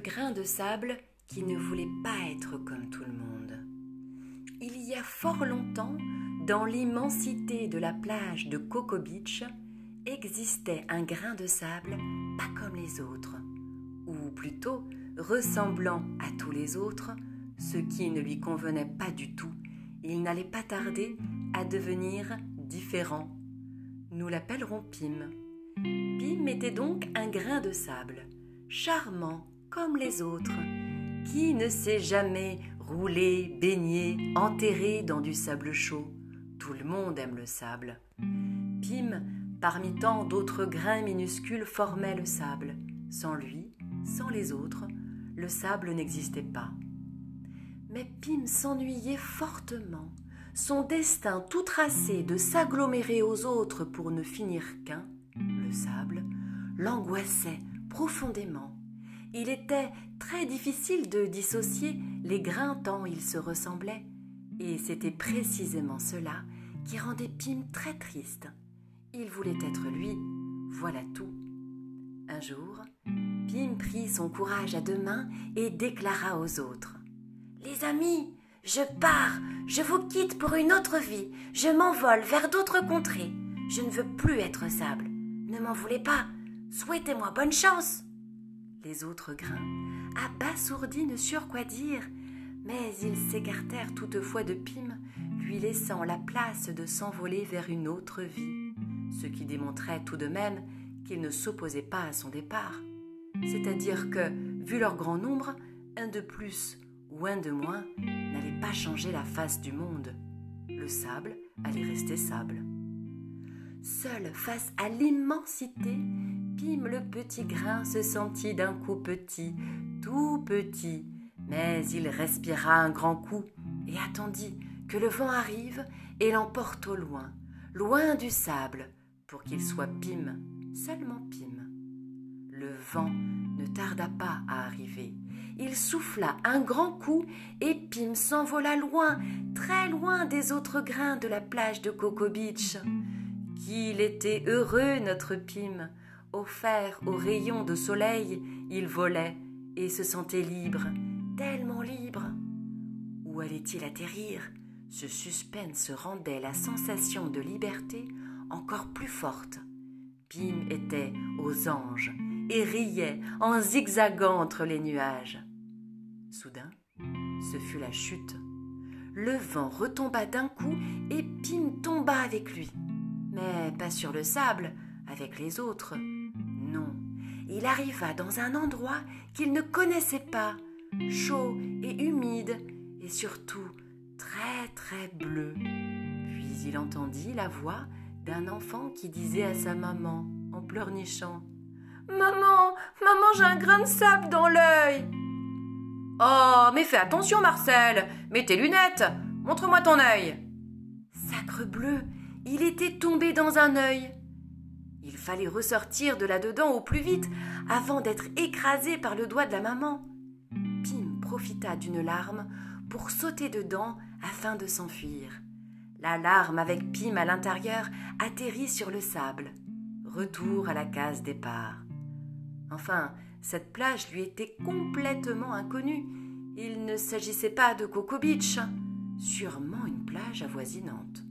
grain de sable qui ne voulait pas être comme tout le monde. Il y a fort longtemps, dans l'immensité de la plage de Coco Beach, existait un grain de sable pas comme les autres, ou plutôt ressemblant à tous les autres, ce qui ne lui convenait pas du tout. Il n'allait pas tarder à devenir différent. Nous l'appellerons Pim. Pim était donc un grain de sable, charmant comme les autres, qui ne s'est jamais roulé, baigné, enterré dans du sable chaud. Tout le monde aime le sable. Pim, parmi tant d'autres grains minuscules, formait le sable. Sans lui, sans les autres, le sable n'existait pas. Mais Pim s'ennuyait fortement. Son destin tout tracé de s'agglomérer aux autres pour ne finir qu'un, le sable, l'angoissait profondément. Il était très difficile de dissocier les grains tant ils se ressemblaient, et c'était précisément cela qui rendait Pim très triste. Il voulait être lui, voilà tout. Un jour, Pim prit son courage à deux mains et déclara aux autres Les amis, je pars, je vous quitte pour une autre vie, je m'envole vers d'autres contrées. Je ne veux plus être sable. Ne m'en voulez pas. Souhaitez-moi bonne chance les autres grains, abasourdis, ne surent quoi dire, mais ils s'écartèrent toutefois de Pym, lui laissant la place de s'envoler vers une autre vie, ce qui démontrait tout de même qu'ils ne s'opposaient pas à son départ. C'est-à-dire que, vu leur grand nombre, un de plus ou un de moins n'allait pas changer la face du monde. Le sable allait rester sable. Seul face à l'immensité, Pim le petit grain se sentit d'un coup petit, tout petit, mais il respira un grand coup et attendit que le vent arrive et l'emporte au loin, loin du sable, pour qu'il soit Pim, seulement Pim. Le vent ne tarda pas à arriver. Il souffla un grand coup et Pim s'envola loin, très loin des autres grains de la plage de Coco Beach. Qu'il était heureux, notre Pim, offert aux rayons de soleil, il volait et se sentait libre, tellement libre. Où allait-il atterrir? Ce suspense rendait la sensation de liberté encore plus forte. Pim était aux anges et riait en zigzagant entre les nuages. Soudain, ce fut la chute. Le vent retomba d'un coup et Pim tomba avec lui. Mais pas sur le sable, avec les autres, il arriva dans un endroit qu'il ne connaissait pas, chaud et humide, et surtout très très bleu. Puis il entendit la voix d'un enfant qui disait à sa maman, en pleurnichant Maman, maman, j'ai un grain de sable dans l'œil. Oh, mais fais attention, Marcel, mets tes lunettes, montre-moi ton œil. Sacre bleu, il était tombé dans un œil. Il fallait ressortir de là-dedans au plus vite avant d'être écrasé par le doigt de la maman. Pim profita d'une larme pour sauter dedans afin de s'enfuir. La larme avec Pim à l'intérieur atterrit sur le sable. Retour à la case départ. Enfin, cette plage lui était complètement inconnue. Il ne s'agissait pas de Coco Beach, sûrement une plage avoisinante.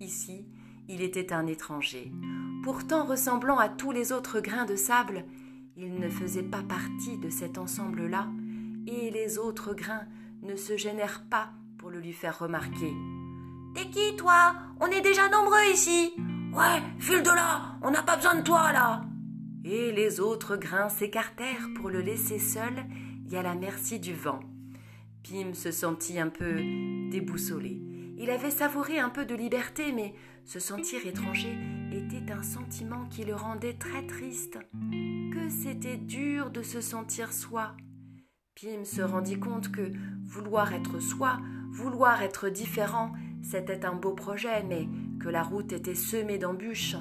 Ici, il était un étranger. Pourtant ressemblant à tous les autres grains de sable, il ne faisait pas partie de cet ensemble-là, et les autres grains ne se gênèrent pas pour le lui faire remarquer. T'es qui, toi? On est déjà nombreux ici. Ouais, file de là, on n'a pas besoin de toi, là. Et les autres grains s'écartèrent pour le laisser seul et à la merci du vent. Pim se sentit un peu déboussolé. Il avait savouré un peu de liberté, mais se sentir étranger était un sentiment qui le rendait très triste. Que c'était dur de se sentir soi. Pim se rendit compte que vouloir être soi, vouloir être différent, c'était un beau projet, mais que la route était semée d'embûches.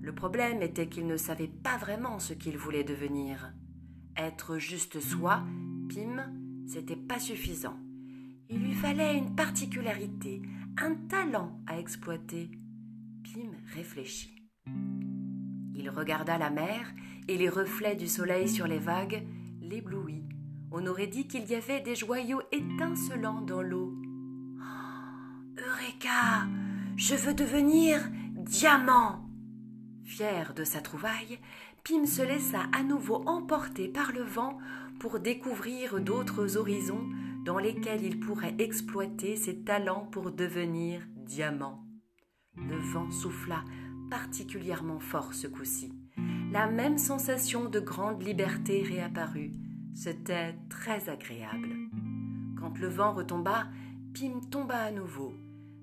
Le problème était qu'il ne savait pas vraiment ce qu'il voulait devenir. Être juste soi, Pim, c'était pas suffisant. Il lui fallait une particularité, un talent à exploiter. Pim réfléchit. Il regarda la mer et les reflets du soleil sur les vagues, l'éblouit. On aurait dit qu'il y avait des joyaux étincelants dans l'eau. Oh, Eureka Je veux devenir diamant Fier de sa trouvaille, Pim se laissa à nouveau emporter par le vent pour découvrir d'autres horizons dans lesquels il pourrait exploiter ses talents pour devenir diamant. Le vent souffla particulièrement fort ce coup-ci. La même sensation de grande liberté réapparut. C'était très agréable. Quand le vent retomba, Pim tomba à nouveau.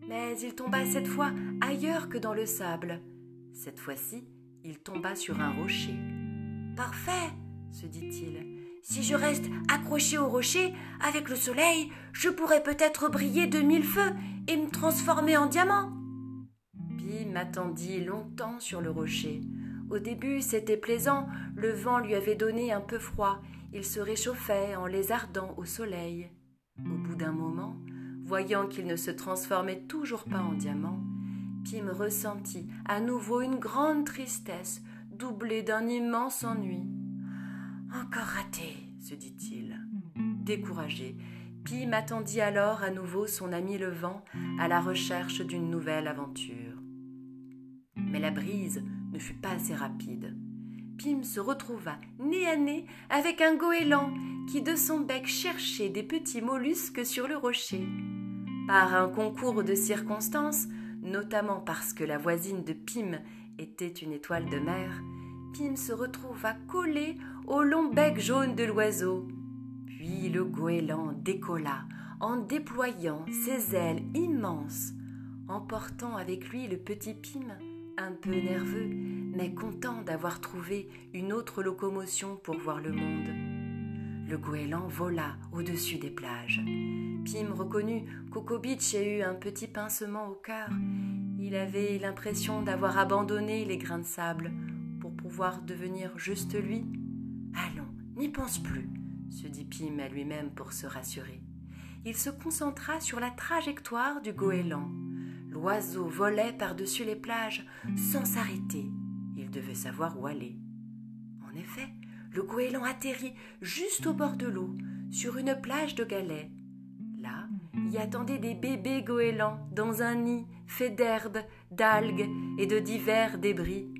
Mais il tomba cette fois ailleurs que dans le sable. Cette fois-ci, il tomba sur un rocher. Parfait, se dit-il. Si je reste accroché au rocher, avec le soleil, je pourrais peut-être briller de mille feux et me transformer en diamant. Attendit longtemps sur le rocher. Au début, c'était plaisant, le vent lui avait donné un peu froid, il se réchauffait en lézardant au soleil. Au bout d'un moment, voyant qu'il ne se transformait toujours pas en diamant, Pim ressentit à nouveau une grande tristesse, doublée d'un immense ennui. Encore raté, se dit-il. Découragé, Pim attendit alors à nouveau son ami le vent à la recherche d'une nouvelle aventure. La brise ne fut pas assez rapide. Pim se retrouva nez à nez avec un goéland qui de son bec cherchait des petits mollusques sur le rocher. Par un concours de circonstances, notamment parce que la voisine de Pim était une étoile de mer, Pim se retrouva collé au long bec jaune de l'oiseau. Puis le goéland décolla en déployant ses ailes immenses, emportant avec lui le petit Pim, un peu nerveux, mais content d'avoir trouvé une autre locomotion pour voir le monde. Le goéland vola au-dessus des plages. Pim reconnut qu'Oco Beach eu un petit pincement au cœur. Il avait l'impression d'avoir abandonné les grains de sable pour pouvoir devenir juste lui. Allons, n'y pense plus, se dit Pim à lui-même pour se rassurer. Il se concentra sur la trajectoire du goéland. L'oiseau volait par-dessus les plages sans s'arrêter. Il devait savoir où aller. En effet, le goéland atterrit juste au bord de l'eau, sur une plage de galets. Là, y attendaient des bébés goélands dans un nid fait d'herbes, d'algues et de divers débris.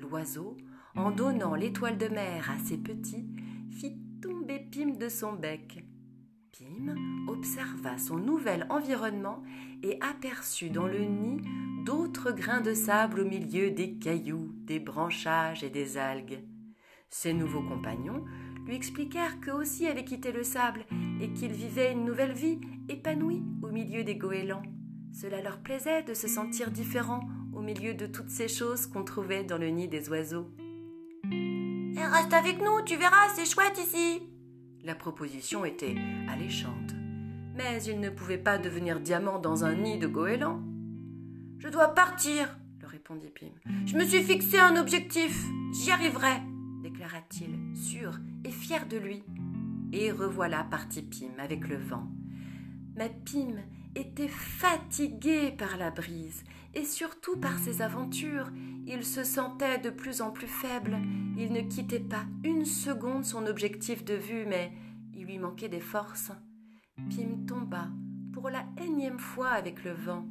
L'oiseau, en donnant l'étoile de mer à ses petits, fit tomber Pim de son bec. Observa son nouvel environnement et aperçut dans le nid d'autres grains de sable au milieu des cailloux, des branchages et des algues. Ses nouveaux compagnons lui expliquèrent qu'eux aussi avaient quitté le sable et qu'ils vivaient une nouvelle vie épanouie au milieu des goélands. Cela leur plaisait de se sentir différents au milieu de toutes ces choses qu'on trouvait dans le nid des oiseaux. Et reste avec nous, tu verras, c'est chouette ici. La proposition était alléchante. Mais il ne pouvait pas devenir diamant dans un nid de goéland. Je dois partir, le répondit Pim. Je me suis fixé un objectif. J'y arriverai, déclara-t-il, sûr et fier de lui. Et revoilà parti Pim avec le vent. Mais Pim était fatigué par la brise et surtout par ses aventures. Il se sentait de plus en plus faible. Il ne quittait pas une seconde son objectif de vue, mais il lui manquait des forces. Pim tomba pour la énième fois avec le vent.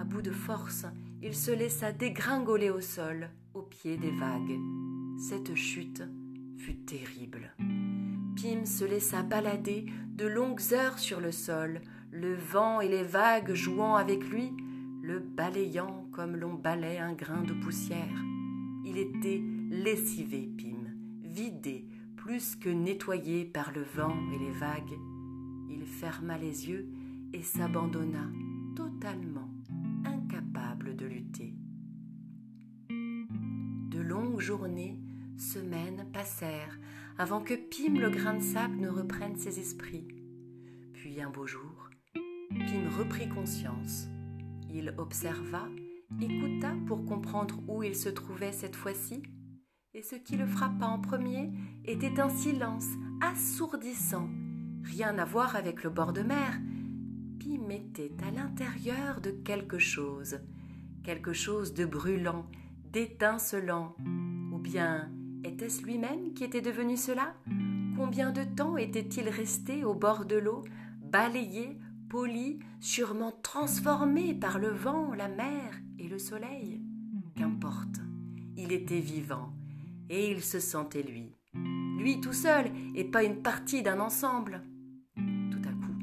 À bout de force, il se laissa dégringoler au sol, au pied des vagues. Cette chute fut terrible. Pim se laissa balader de longues heures sur le sol, le vent et les vagues jouant avec lui, le balayant comme l'on balaie un grain de poussière. Il était lessivé, Pim, vidé, plus que nettoyé par le vent et les vagues. Il ferma les yeux et s'abandonna totalement, incapable de lutter. De longues journées, semaines passèrent avant que Pim le grain de sable ne reprenne ses esprits. Puis un beau jour, Pim reprit conscience. Il observa, écouta pour comprendre où il se trouvait cette fois-ci, et ce qui le frappa en premier était un silence assourdissant, rien à voir avec le bord de mer. Pim était à l'intérieur de quelque chose, quelque chose de brûlant, d'étincelant, ou bien était-ce lui-même qui était devenu cela? Combien de temps était-il resté au bord de l'eau, balayé, poli, sûrement transformé par le vent, la mer et le soleil Qu'importe, il était vivant, et il se sentait lui. Lui tout seul, et pas une partie d'un ensemble. Tout à coup,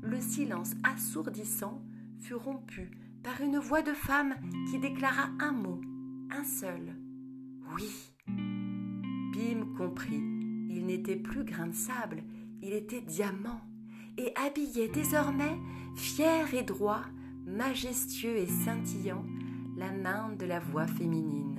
le silence assourdissant fut rompu par une voix de femme qui déclara un mot, un seul. Oui. Bim comprit. Il n'était plus grain de sable, il était diamant, et habillait désormais, fier et droit, majestueux et scintillant, la main de la voix féminine.